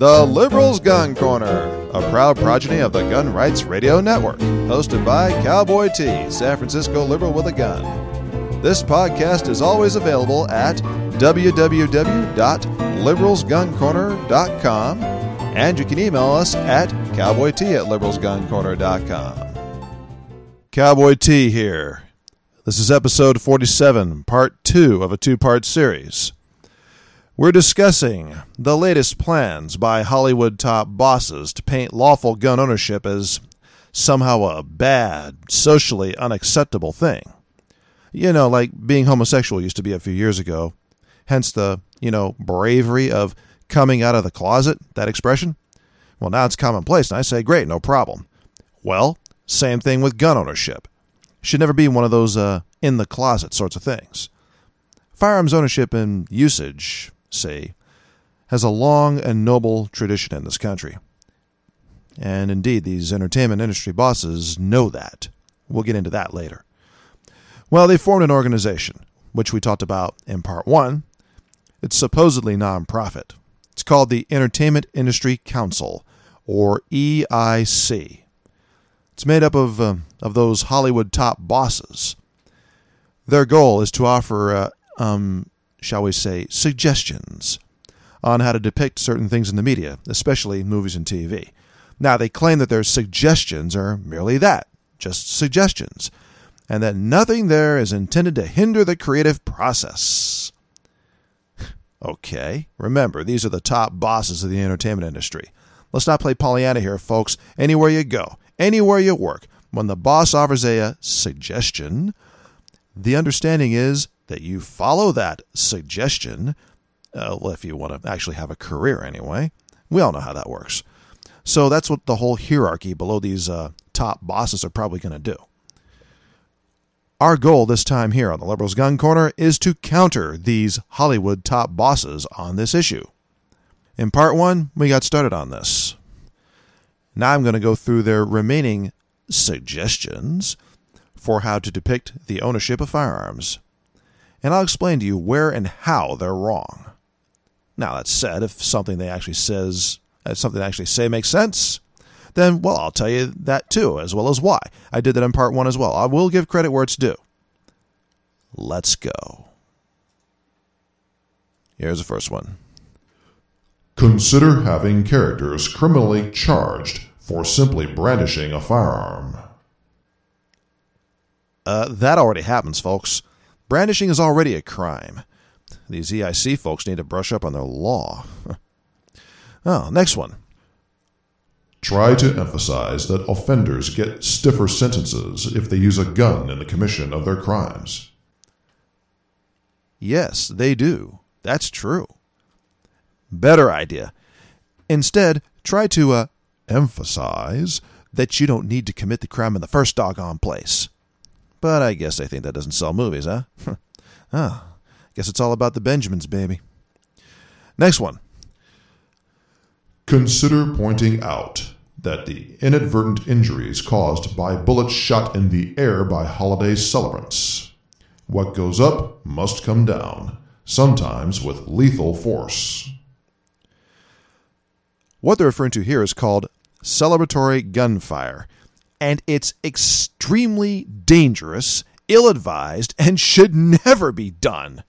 The Liberals Gun Corner, a proud progeny of the Gun Rights Radio Network, hosted by Cowboy T, San Francisco liberal with a gun. This podcast is always available at www.liberalsguncorner.com, and you can email us at cowboyt at liberalsguncorner.com. Cowboy T here. This is episode 47, part 2 of a two part series. We're discussing the latest plans by Hollywood top bosses to paint lawful gun ownership as somehow a bad, socially unacceptable thing. You know, like being homosexual used to be a few years ago. Hence the, you know, bravery of coming out of the closet, that expression. Well, now it's commonplace, and I say, great, no problem. Well, same thing with gun ownership. Should never be one of those uh, in the closet sorts of things. Firearms ownership and usage say, has a long and noble tradition in this country. And indeed, these entertainment industry bosses know that. We'll get into that later. Well, they formed an organization, which we talked about in part one. It's supposedly nonprofit. It's called the Entertainment Industry Council, or EIC. It's made up of, uh, of those Hollywood top bosses. Their goal is to offer uh, um, shall we say, suggestions on how to depict certain things in the media, especially movies and TV. Now, they claim that their suggestions are merely that, just suggestions, and that nothing there is intended to hinder the creative process. okay, remember, these are the top bosses of the entertainment industry. Let's not play Pollyanna here, folks. Anywhere you go, anywhere you work, when the boss offers a, a suggestion, the understanding is that you follow that suggestion, uh, if you want to actually have a career anyway. We all know how that works. So that's what the whole hierarchy below these uh, top bosses are probably going to do. Our goal this time here on the Liberals Gun Corner is to counter these Hollywood top bosses on this issue. In part one, we got started on this. Now I'm going to go through their remaining suggestions for how to depict the ownership of firearms and I'll explain to you where and how they're wrong. Now, that said, if something they actually says, if something they actually say makes sense, then, well, I'll tell you that too, as well as why. I did that in part one as well. I will give credit where it's due. Let's go. Here's the first one. Consider having characters criminally charged for simply brandishing a firearm. Uh, that already happens, folks. Brandishing is already a crime. These EIC folks need to brush up on their law. oh, next one. Try to emphasize that offenders get stiffer sentences if they use a gun in the commission of their crimes. Yes, they do. That's true. Better idea. Instead, try to uh, emphasize that you don't need to commit the crime in the first doggone place. But I guess they think that doesn't sell movies, huh? oh, guess it's all about the Benjamins, baby. Next one. Consider pointing out that the inadvertent injuries caused by bullets shot in the air by holiday celebrants. What goes up must come down, sometimes with lethal force. What they're referring to here is called celebratory gunfire, and it's extremely dangerous, ill advised, and should never be done.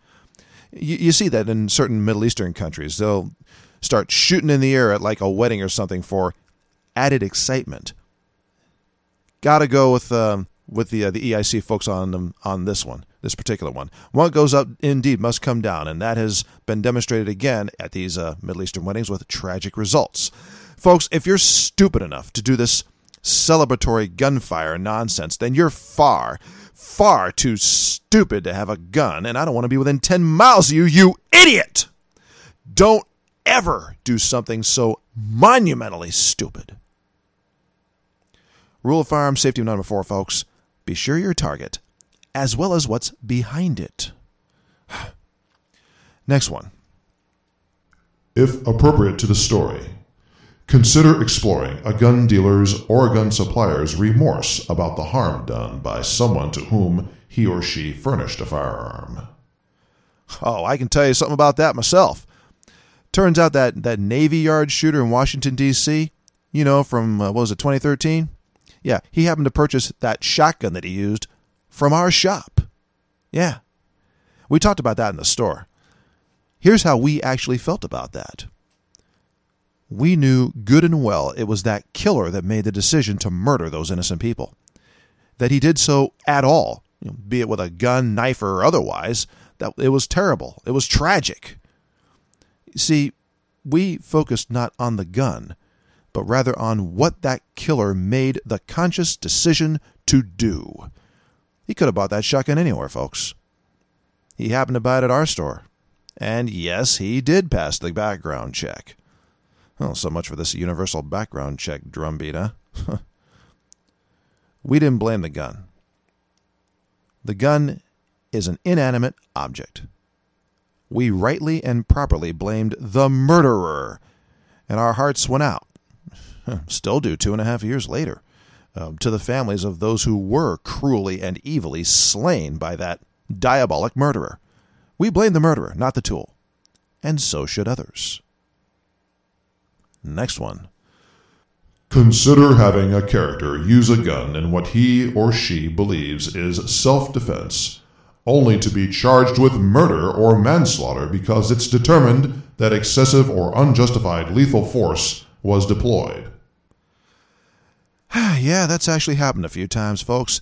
You, you, see that in certain Middle Eastern countries. They'll start shooting in the air at like a wedding or something for added excitement. Gotta go with um, with the uh, the EIC folks on um, on this one, this particular one. What goes up indeed must come down, and that has been demonstrated again at these uh, Middle Eastern weddings with tragic results. Folks, if you're stupid enough to do this celebratory gunfire nonsense, then you're far, far too stupid to have a gun, and I don't want to be within 10 miles of you, you idiot! Don't ever do something so monumentally stupid. Rule of firearm safety number four, folks. Be sure your target, as well as what's behind it. Next one. If appropriate to the story, Consider exploring a gun dealer's or a gun supplier's remorse about the harm done by someone to whom he or she furnished a firearm. Oh, I can tell you something about that myself. Turns out that that Navy Yard shooter in Washington D.C., you know, from uh, what was it, 2013? Yeah, he happened to purchase that shotgun that he used from our shop. Yeah. We talked about that in the store. Here's how we actually felt about that. We knew good and well it was that killer that made the decision to murder those innocent people. That he did so at all, be it with a gun, knife, or otherwise, that it was terrible. It was tragic. See, we focused not on the gun, but rather on what that killer made the conscious decision to do. He could have bought that shotgun anywhere, folks. He happened to buy it at our store. And yes, he did pass the background check. Well, so much for this universal background check drumbeat, huh? we didn't blame the gun. The gun is an inanimate object. We rightly and properly blamed the murderer, and our hearts went out, still do two and a half years later, uh, to the families of those who were cruelly and evilly slain by that diabolic murderer. We blame the murderer, not the tool. And so should others. Next one. Consider having a character use a gun in what he or she believes is self defense, only to be charged with murder or manslaughter because it's determined that excessive or unjustified lethal force was deployed. yeah, that's actually happened a few times, folks,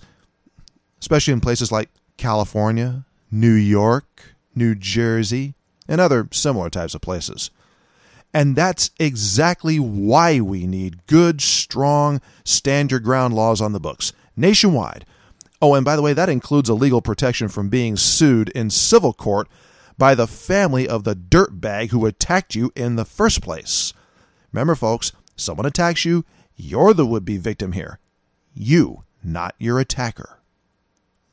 especially in places like California, New York, New Jersey, and other similar types of places. And that's exactly why we need good, strong, stand your ground laws on the books nationwide. Oh, and by the way, that includes a legal protection from being sued in civil court by the family of the dirtbag who attacked you in the first place. Remember, folks, someone attacks you, you're the would be victim here. You, not your attacker.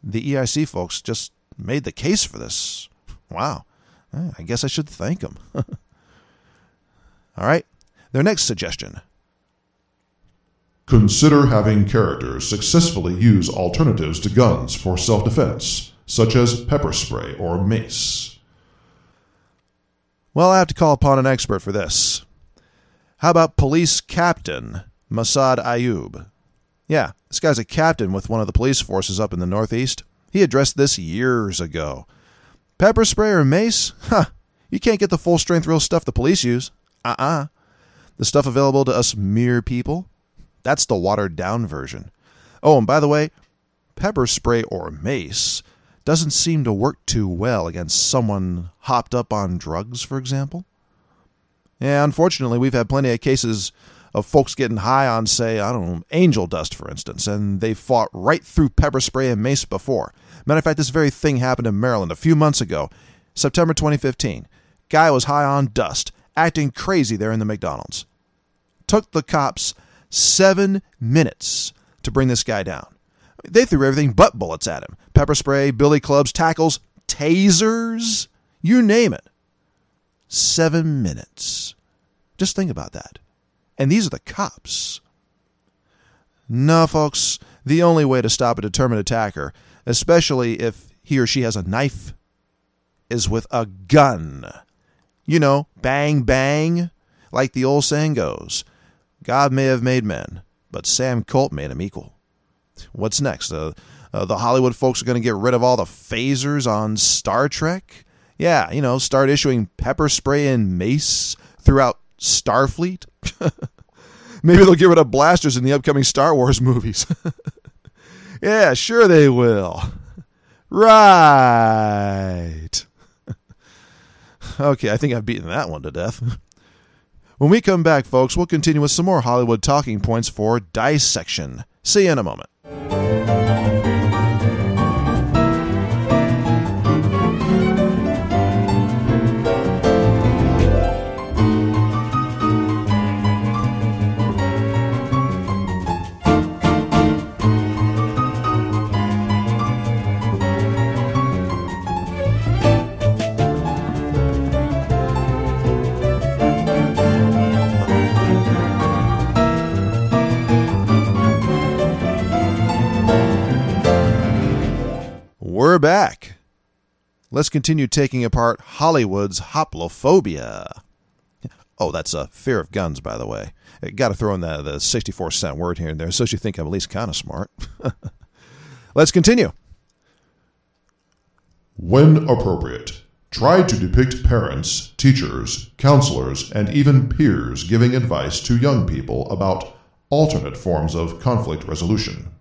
The EIC folks just made the case for this. Wow. Eh, I guess I should thank them. All right. Their next suggestion. Consider having characters successfully use alternatives to guns for self defense, such as pepper spray or mace. Well, I have to call upon an expert for this. How about Police Captain Massad Ayoob? Yeah, this guy's a captain with one of the police forces up in the Northeast. He addressed this years ago. Pepper spray or mace? Huh. You can't get the full strength real stuff the police use. Uh uh-uh. uh The stuff available to us mere people? That's the watered down version. Oh, and by the way, pepper spray or mace doesn't seem to work too well against someone hopped up on drugs, for example. Yeah, unfortunately, we've had plenty of cases of folks getting high on, say, I don't know, angel dust, for instance, and they fought right through pepper spray and mace before. Matter of fact, this very thing happened in Maryland a few months ago, September 2015. Guy was high on dust, acting crazy there in the McDonald's. Took the cops seven minutes to bring this guy down. They threw everything but bullets at him pepper spray, billy clubs, tackles, tasers, you name it. Seven minutes. Just think about that. And these are the cops. No, folks, the only way to stop a determined attacker, especially if he or she has a knife, is with a gun. You know, bang, bang, like the old saying goes. God may have made men, but Sam Colt made equal. What's next? Uh, uh, the Hollywood folks are going to get rid of all the phasers on Star Trek? Yeah, you know, start issuing pepper spray and mace throughout Starfleet? Maybe they'll get rid of blasters in the upcoming Star Wars movies. yeah, sure they will. Right. okay, I think I've beaten that one to death. When we come back, folks, we'll continue with some more Hollywood talking points for dissection. See you in a moment. Let's continue taking apart Hollywood's hoplophobia. Oh, that's a fear of guns, by the way. Uh, Got to throw in the, the uh, 64 cent word here and there so you think I'm at least kind of smart. Let's continue. When appropriate, try to depict parents, teachers, counselors, and even peers giving advice to young people about alternate forms of conflict resolution.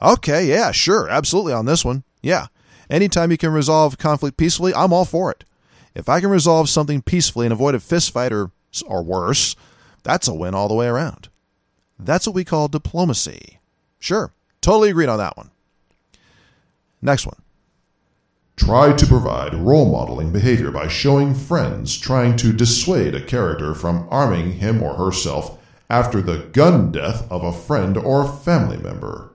Okay, yeah, sure, absolutely on this one. Yeah. Anytime you can resolve conflict peacefully, I'm all for it. If I can resolve something peacefully and avoid a fistfight or, or worse, that's a win all the way around. That's what we call diplomacy. Sure, totally agreed on that one. Next one. Try to provide role modeling behavior by showing friends trying to dissuade a character from arming him or herself after the gun death of a friend or family member.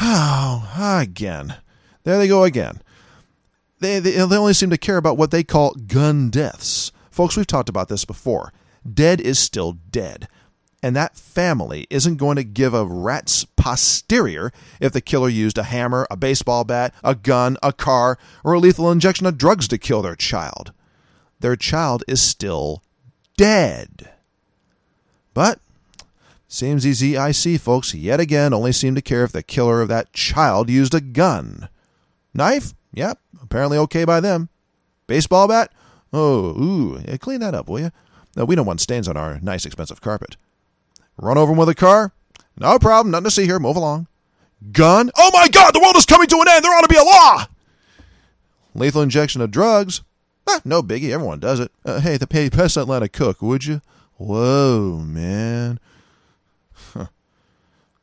Oh, again. There they go again. They, they, they only seem to care about what they call gun deaths. Folks, we've talked about this before. Dead is still dead. And that family isn't going to give a rat's posterior if the killer used a hammer, a baseball bat, a gun, a car, or a lethal injection of drugs to kill their child. Their child is still dead. But seems these EIC folks yet again only seem to care if the killer of that child used a gun. Knife? Yep, apparently okay by them. Baseball bat? Oh, ooh, clean that up, will you? No, we don't want stains on our nice, expensive carpet. Run over with a car? No problem, nothing to see here, move along. Gun? Oh my god, the world is coming to an end, there ought to be a law! Lethal injection of drugs? Ah, no biggie, everyone does it. Uh, hey, the pay, pass that line cook, would you? Whoa, man. Huh.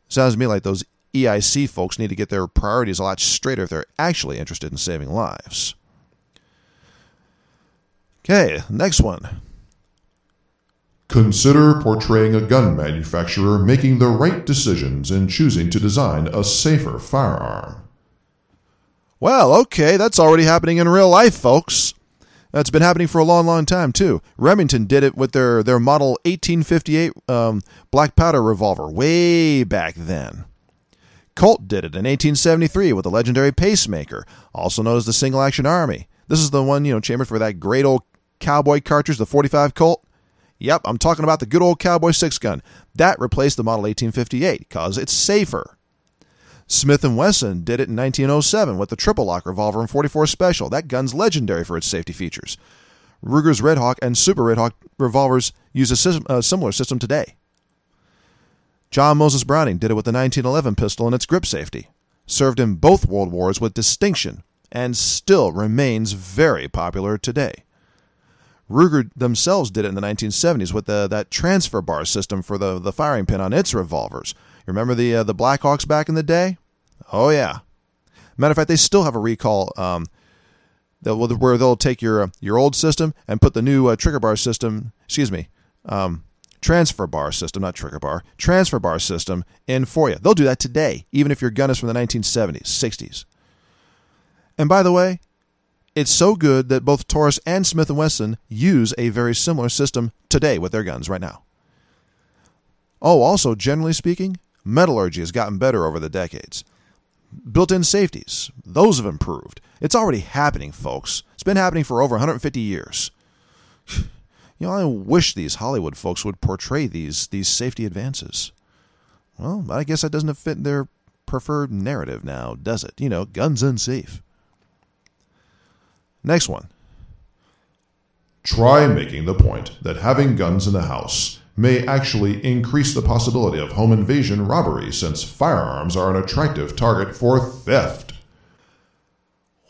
Sounds to me like those EIC folks need to get their priorities a lot straighter if they're actually interested in saving lives. Okay, next one. Consider portraying a gun manufacturer making the right decisions in choosing to design a safer firearm. Well, okay, that's already happening in real life, folks. That's been happening for a long, long time too. Remington did it with their their Model 1858 um, black powder revolver way back then. Colt did it in 1873 with the legendary Peacemaker, also known as the Single Action Army. This is the one you know chambered for that great old cowboy cartridge, the 45 Colt. Yep, I'm talking about the good old Cowboy six gun. That replaced the Model 1858 because it's safer. Smith & Wesson did it in 1907 with the triple lock revolver and 44 Special. That gun's legendary for its safety features. Ruger's Redhawk and Super Redhawk revolvers use a, system, a uh, similar system today. John Moses Browning did it with the 1911 pistol and its grip safety. Served in both world wars with distinction and still remains very popular today. Ruger themselves did it in the 1970s with the, that transfer bar system for the, the firing pin on its revolvers. You remember the uh, the Blackhawks back in the day? Oh yeah. Matter of fact, they still have a recall um, where they'll take your uh, your old system and put the new uh, trigger bar system. Excuse me, um, transfer bar system, not trigger bar, transfer bar system in for you. They'll do that today, even if your gun is from the 1970s, 60s. And by the way, it's so good that both Taurus and Smith & Wesson use a very similar system today with their guns right now. Oh, also, generally speaking, metallurgy has gotten better over the decades. Built in safeties, those have improved. It's already happening, folks. It's been happening for over 150 years. You know, I wish these Hollywood folks would portray these these safety advances. Well, I guess that doesn't fit their preferred narrative now, does it? You know, guns unsafe. Next one. Try making the point that having guns in the house may actually increase the possibility of home invasion robbery since firearms are an attractive target for theft.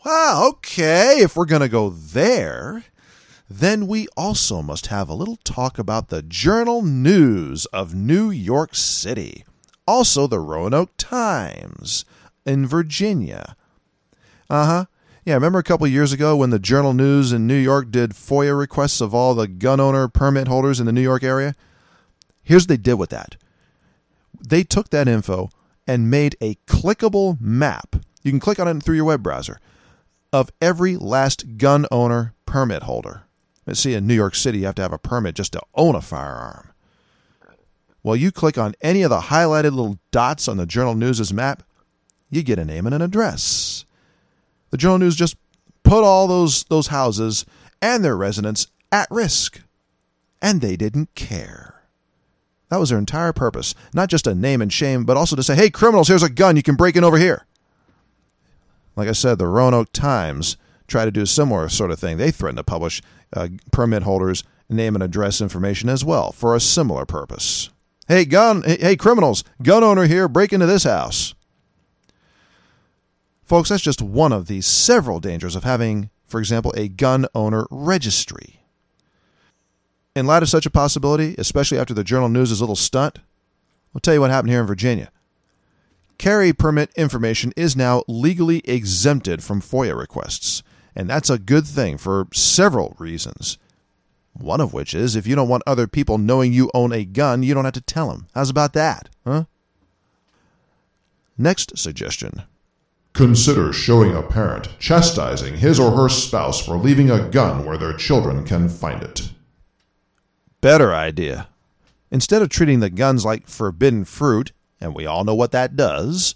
Well, okay, if we're going to go there, then we also must have a little talk about the Journal News of New York City, also the Roanoke Times in Virginia. Uh huh. Yeah, remember a couple years ago when the Journal News in New York did FOIA requests of all the gun owner permit holders in the New York area? Here's what they did with that they took that info and made a clickable map. You can click on it through your web browser of every last gun owner permit holder. Let's see, in New York City, you have to have a permit just to own a firearm. Well, you click on any of the highlighted little dots on the Journal News' map, you get a name and an address. The Journal News just put all those those houses and their residents at risk. And they didn't care. That was their entire purpose. Not just a name and shame, but also to say, hey, criminals, here's a gun. You can break in over here. Like I said, the Roanoke Times tried to do a similar sort of thing. They threatened to publish uh, permit holders' name and address information as well for a similar purpose. Hey, gun, hey, criminals, gun owner here, break into this house. Folks, that's just one of the several dangers of having, for example, a gun owner registry. In light of such a possibility, especially after the Journal News' little stunt, I'll tell you what happened here in Virginia. Carry permit information is now legally exempted from FOIA requests, and that's a good thing for several reasons. One of which is if you don't want other people knowing you own a gun, you don't have to tell them. How's about that, huh? Next suggestion Consider showing a parent chastising his or her spouse for leaving a gun where their children can find it. Better idea. Instead of treating the guns like forbidden fruit, and we all know what that does,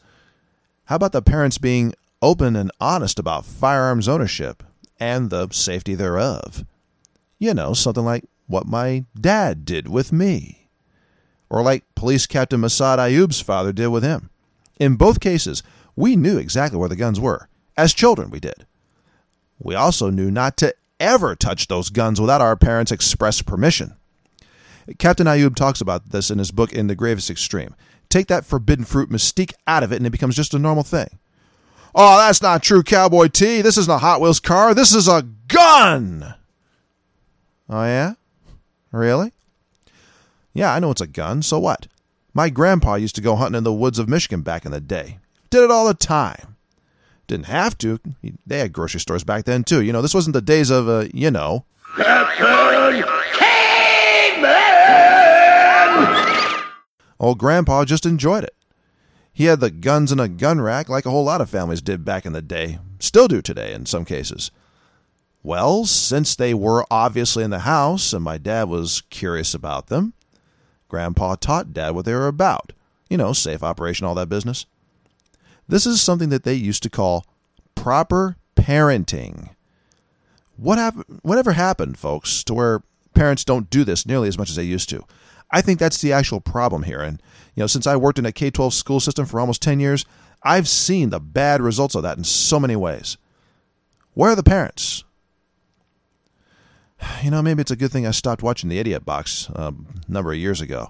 how about the parents being open and honest about firearms ownership and the safety thereof? You know, something like what my dad did with me, or like Police Captain Massad Ayoob's father did with him. In both cases, we knew exactly where the guns were. As children, we did. We also knew not to ever touch those guns without our parents' express permission. Captain Ayoob talks about this in his book In the Gravest Extreme. Take that forbidden fruit mystique out of it, and it becomes just a normal thing. Oh, that's not true, Cowboy T. This isn't a Hot Wheels car. This is a gun. Oh, yeah? Really? Yeah, I know it's a gun. So what? My grandpa used to go hunting in the woods of Michigan back in the day. Did it all the time. Didn't have to. They had grocery stores back then, too. You know, this wasn't the days of, uh, you know. Old Grandpa just enjoyed it. He had the guns in a gun rack like a whole lot of families did back in the day, still do today in some cases. Well, since they were obviously in the house and my dad was curious about them, Grandpa taught Dad what they were about. You know, safe operation, all that business. This is something that they used to call proper parenting. What happened? Whatever happened, folks, to where parents don't do this nearly as much as they used to? I think that's the actual problem here. And you know, since I worked in a K-12 school system for almost 10 years, I've seen the bad results of that in so many ways. Where are the parents? You know, maybe it's a good thing I stopped watching the Idiot Box um, a number of years ago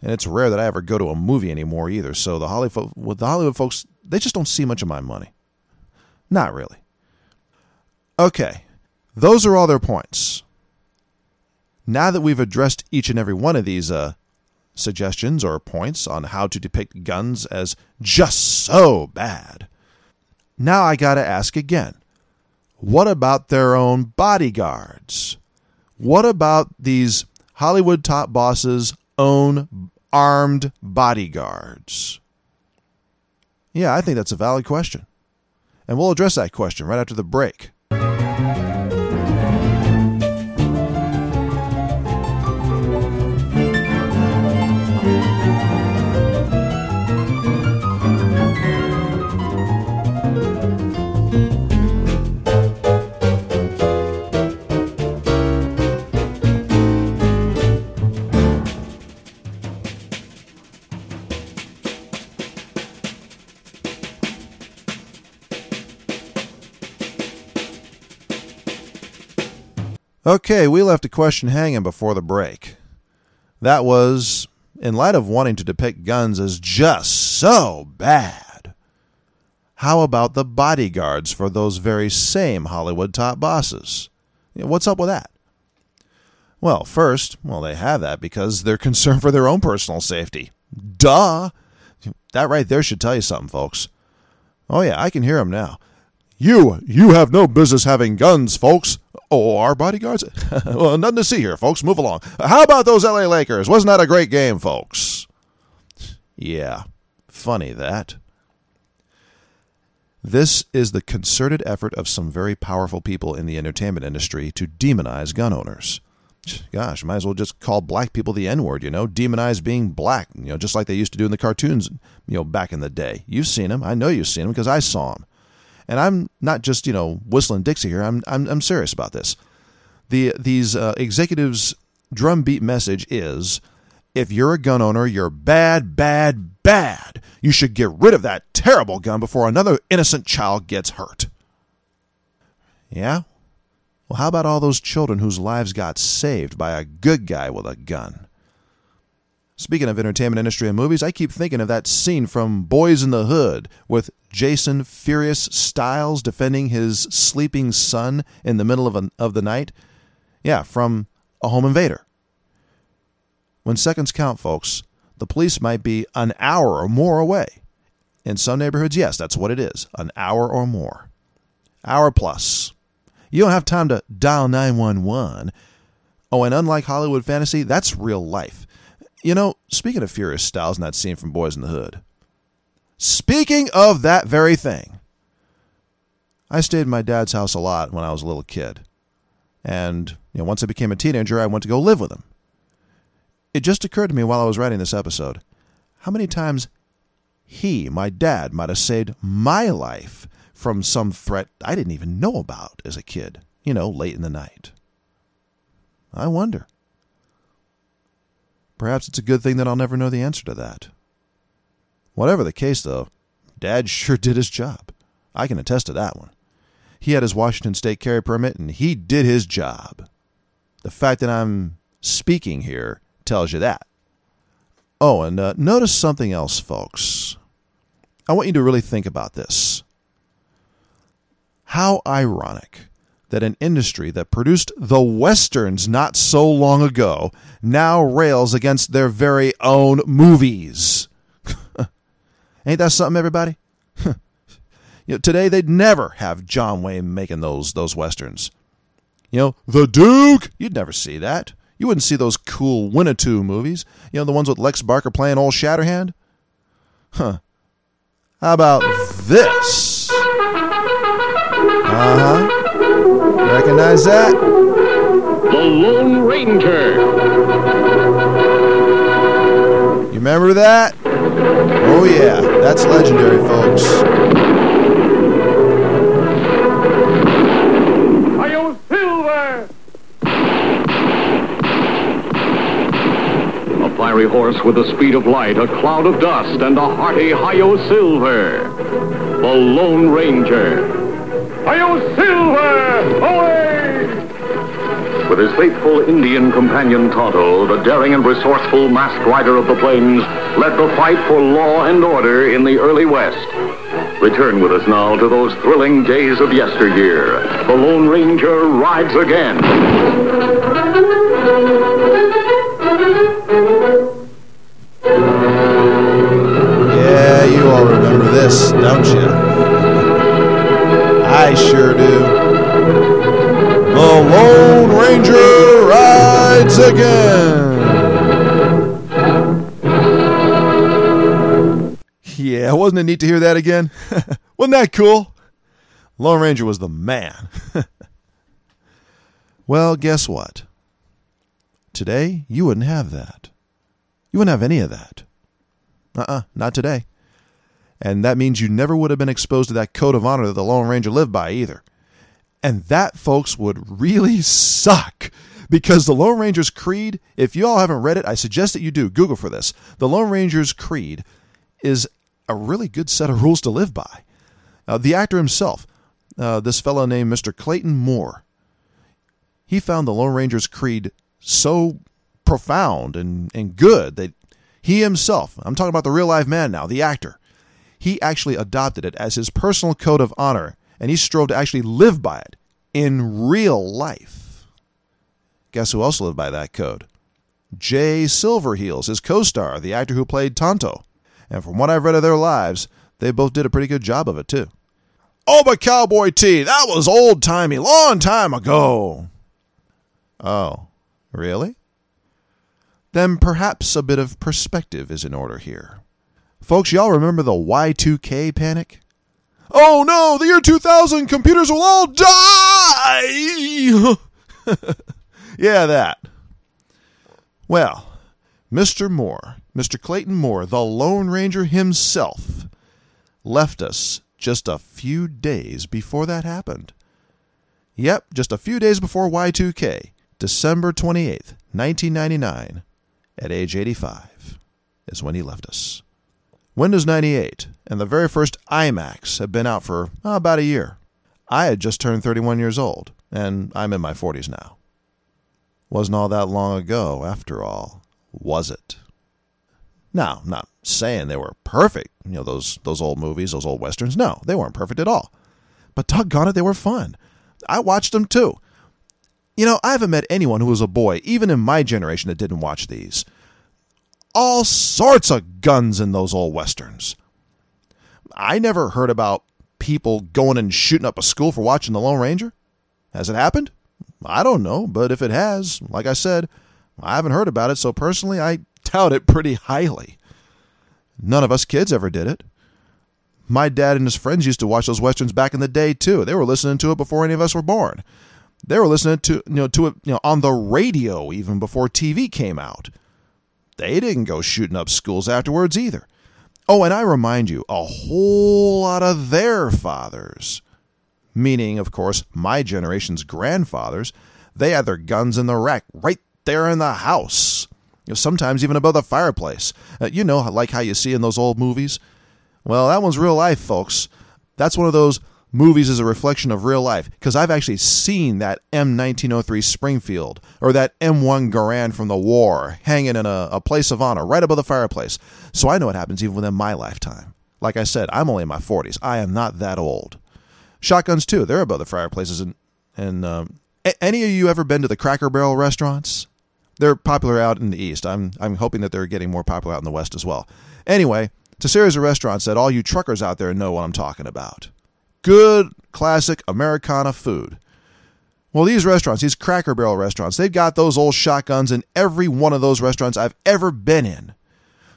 and it's rare that I ever go to a movie anymore either. So the Hollywood, with the Hollywood folks, they just don't see much of my money. Not really. Okay, those are all their points. Now that we've addressed each and every one of these uh, suggestions or points on how to depict guns as just so bad, now I got to ask again what about their own bodyguards? What about these Hollywood top bosses own armed bodyguards? Yeah, I think that's a valid question. And we'll address that question right after the break. Okay, we left a question hanging before the break. That was in light of wanting to depict guns as just so bad. How about the bodyguards for those very same Hollywood top bosses? What's up with that? Well, first, well, they have that because they're concerned for their own personal safety. Duh! That right there should tell you something, folks. Oh, yeah, I can hear them now. You, you have no business having guns, folks. Oh, our bodyguards? well, nothing to see here, folks. Move along. How about those LA Lakers? Wasn't that a great game, folks? Yeah, funny that. This is the concerted effort of some very powerful people in the entertainment industry to demonize gun owners. Gosh, might as well just call black people the N word, you know, demonize being black, you know, just like they used to do in the cartoons, you know, back in the day. You've seen them. I know you've seen them because I saw them. And I'm not just you know whistling Dixie here. I'm I'm, I'm serious about this. The these uh, executives' drumbeat message is: if you're a gun owner, you're bad, bad, bad. You should get rid of that terrible gun before another innocent child gets hurt. Yeah? Well, how about all those children whose lives got saved by a good guy with a gun? Speaking of entertainment industry and movies, I keep thinking of that scene from Boys in the Hood with Jason Furious Styles defending his sleeping son in the middle of, a, of the night. Yeah, from A Home Invader. When seconds count, folks, the police might be an hour or more away. In some neighborhoods, yes, that's what it is an hour or more. Hour plus. You don't have time to dial 911. Oh, and unlike Hollywood fantasy, that's real life. You know, speaking of Furious Styles in that scene from Boys in the Hood, speaking of that very thing, I stayed at my dad's house a lot when I was a little kid. And you know, once I became a teenager, I went to go live with him. It just occurred to me while I was writing this episode how many times he, my dad, might have saved my life from some threat I didn't even know about as a kid, you know, late in the night. I wonder. Perhaps it's a good thing that I'll never know the answer to that. Whatever the case, though, Dad sure did his job. I can attest to that one. He had his Washington State carry permit and he did his job. The fact that I'm speaking here tells you that. Oh, and uh, notice something else, folks. I want you to really think about this. How ironic that an industry that produced the westerns not so long ago now rails against their very own movies. Ain't that something, everybody? you know, today they'd never have John Wayne making those those westerns. You know, The Duke, you'd never see that. You wouldn't see those cool Winnetou movies. You know, the ones with Lex Barker playing Old Shatterhand? Huh. How about this? Uh huh. Recognize that? The Lone Ranger. You remember that? Oh, yeah. That's legendary, folks. Silver! A fiery horse with the speed of light, a cloud of dust, and a hearty Hi-yo Silver. The Lone Ranger. Hi-yo Silver! Away! With his faithful Indian companion Tonto, the daring and resourceful masked rider of the plains led the fight for law and order in the early West. Return with us now to those thrilling days of yesteryear. The Lone Ranger rides again. Yeah, you all remember this, don't you? I sure do. The Lone Ranger rides again. Yeah, wasn't it neat to hear that again? wasn't that cool? Lone Ranger was the man. well, guess what? Today, you wouldn't have that. You wouldn't have any of that. Uh uh not today. And that means you never would have been exposed to that code of honor that the Lone Ranger lived by either. And that, folks, would really suck. Because the Lone Ranger's Creed, if you all haven't read it, I suggest that you do. Google for this. The Lone Ranger's Creed is a really good set of rules to live by. Uh, the actor himself, uh, this fellow named Mr. Clayton Moore, he found the Lone Ranger's Creed so profound and, and good that he himself, I'm talking about the real live man now, the actor, he actually adopted it as his personal code of honor and he strove to actually live by it in real life. Guess who else lived by that code? Jay Silverheels, his co star, the actor who played Tonto. And from what I've read of their lives, they both did a pretty good job of it, too. Oh, but Cowboy T, that was old timey, long time ago. Oh, really? Then perhaps a bit of perspective is in order here. Folks, y'all remember the Y2K panic? Oh no, the year 2000, computers will all die! yeah, that. Well, Mr. Moore, Mr. Clayton Moore, the Lone Ranger himself, left us just a few days before that happened. Yep, just a few days before Y2K, December 28th, 1999, at age 85, is when he left us. Windows 98 and the very first iMacs had been out for oh, about a year. I had just turned 31 years old, and I'm in my 40s now. Wasn't all that long ago, after all, was it? Now, I'm not saying they were perfect, you know, those, those old movies, those old westerns. No, they weren't perfect at all. But doggone it, they were fun. I watched them too. You know, I haven't met anyone who was a boy, even in my generation, that didn't watch these. All sorts of guns in those old westerns. I never heard about people going and shooting up a school for watching The Lone Ranger. Has it happened? I don't know, but if it has, like I said, I haven't heard about it, so personally, I doubt it pretty highly. None of us kids ever did it. My dad and his friends used to watch those westerns back in the day too. They were listening to it before any of us were born. They were listening to you know to it you know on the radio even before TV came out. They didn't go shooting up schools afterwards either. Oh, and I remind you, a whole lot of their fathers, meaning, of course, my generation's grandfathers, they had their guns in the rack right there in the house. You know, sometimes even above the fireplace. Uh, you know, like how you see in those old movies. Well, that one's real life, folks. That's one of those movies as a reflection of real life because I've actually seen that M1903 Springfield or that M1 Garand from the war hanging in a, a place of honor right above the fireplace. So I know what happens even within my lifetime. Like I said, I'm only in my 40s. I am not that old. Shotguns too. They're above the fireplaces. And and um, any of you ever been to the Cracker Barrel restaurants? They're popular out in the east. I'm I'm hoping that they're getting more popular out in the west as well. Anyway, it's a series of restaurants that all you truckers out there know what I'm talking about good classic Americana food. Well, these restaurants, these Cracker Barrel restaurants, they've got those old shotguns in every one of those restaurants I've ever been in.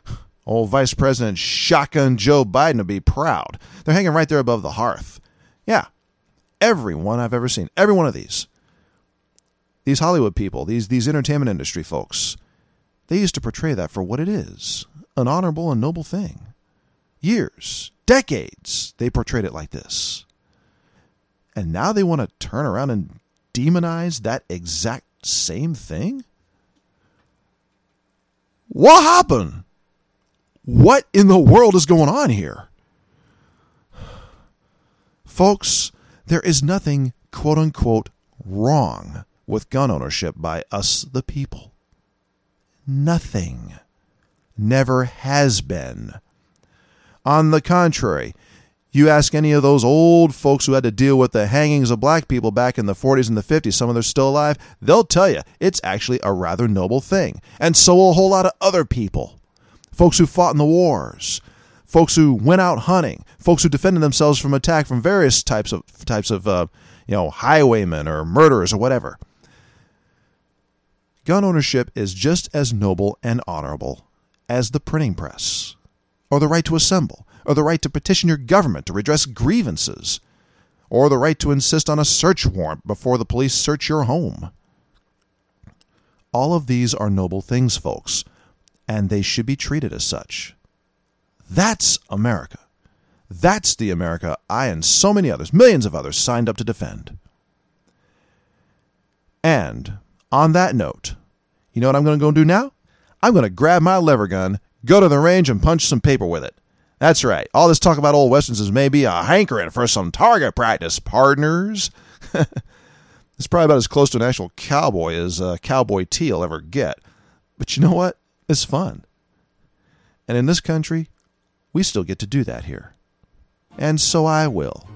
Old Vice President Shotgun Joe Biden would be proud. They're hanging right there above the hearth. Yeah, every one I've ever seen, every one of these. These Hollywood people, these these entertainment industry folks, they used to portray that for what it is, an honorable and noble thing. Years, decades, they portrayed it like this. And now they want to turn around and demonize that exact same thing? What happened? What in the world is going on here? Folks, there is nothing quote unquote wrong with gun ownership by us, the people. Nothing. Never has been. On the contrary, you ask any of those old folks who had to deal with the hangings of black people back in the 40s and the 50s, some of them are still alive, they'll tell you it's actually a rather noble thing. And so will a whole lot of other people. Folks who fought in the wars, folks who went out hunting, folks who defended themselves from attack from various types of types of uh, you know highwaymen or murderers or whatever. Gun ownership is just as noble and honorable as the printing press or the right to assemble, or the right to petition your government to redress grievances, or the right to insist on a search warrant before the police search your home. All of these are noble things, folks, and they should be treated as such. That's America. That's the America I and so many others, millions of others, signed up to defend. And on that note, you know what I'm going to go do now? I'm going to grab my lever gun Go to the range and punch some paper with it. That's right. All this talk about old westerns is maybe a hankering for some target practice, partners. it's probably about as close to an actual cowboy as a Cowboy T will ever get. But you know what? It's fun. And in this country, we still get to do that here. And so I will.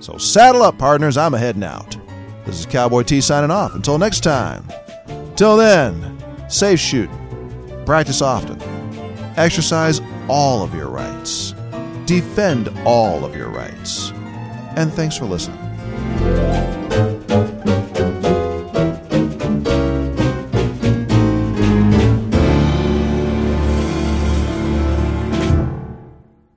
So saddle up, partners. I'm heading out. This is Cowboy T signing off. Until next time. Till then, safe shooting. Practice often. Exercise all of your rights. Defend all of your rights. And thanks for listening.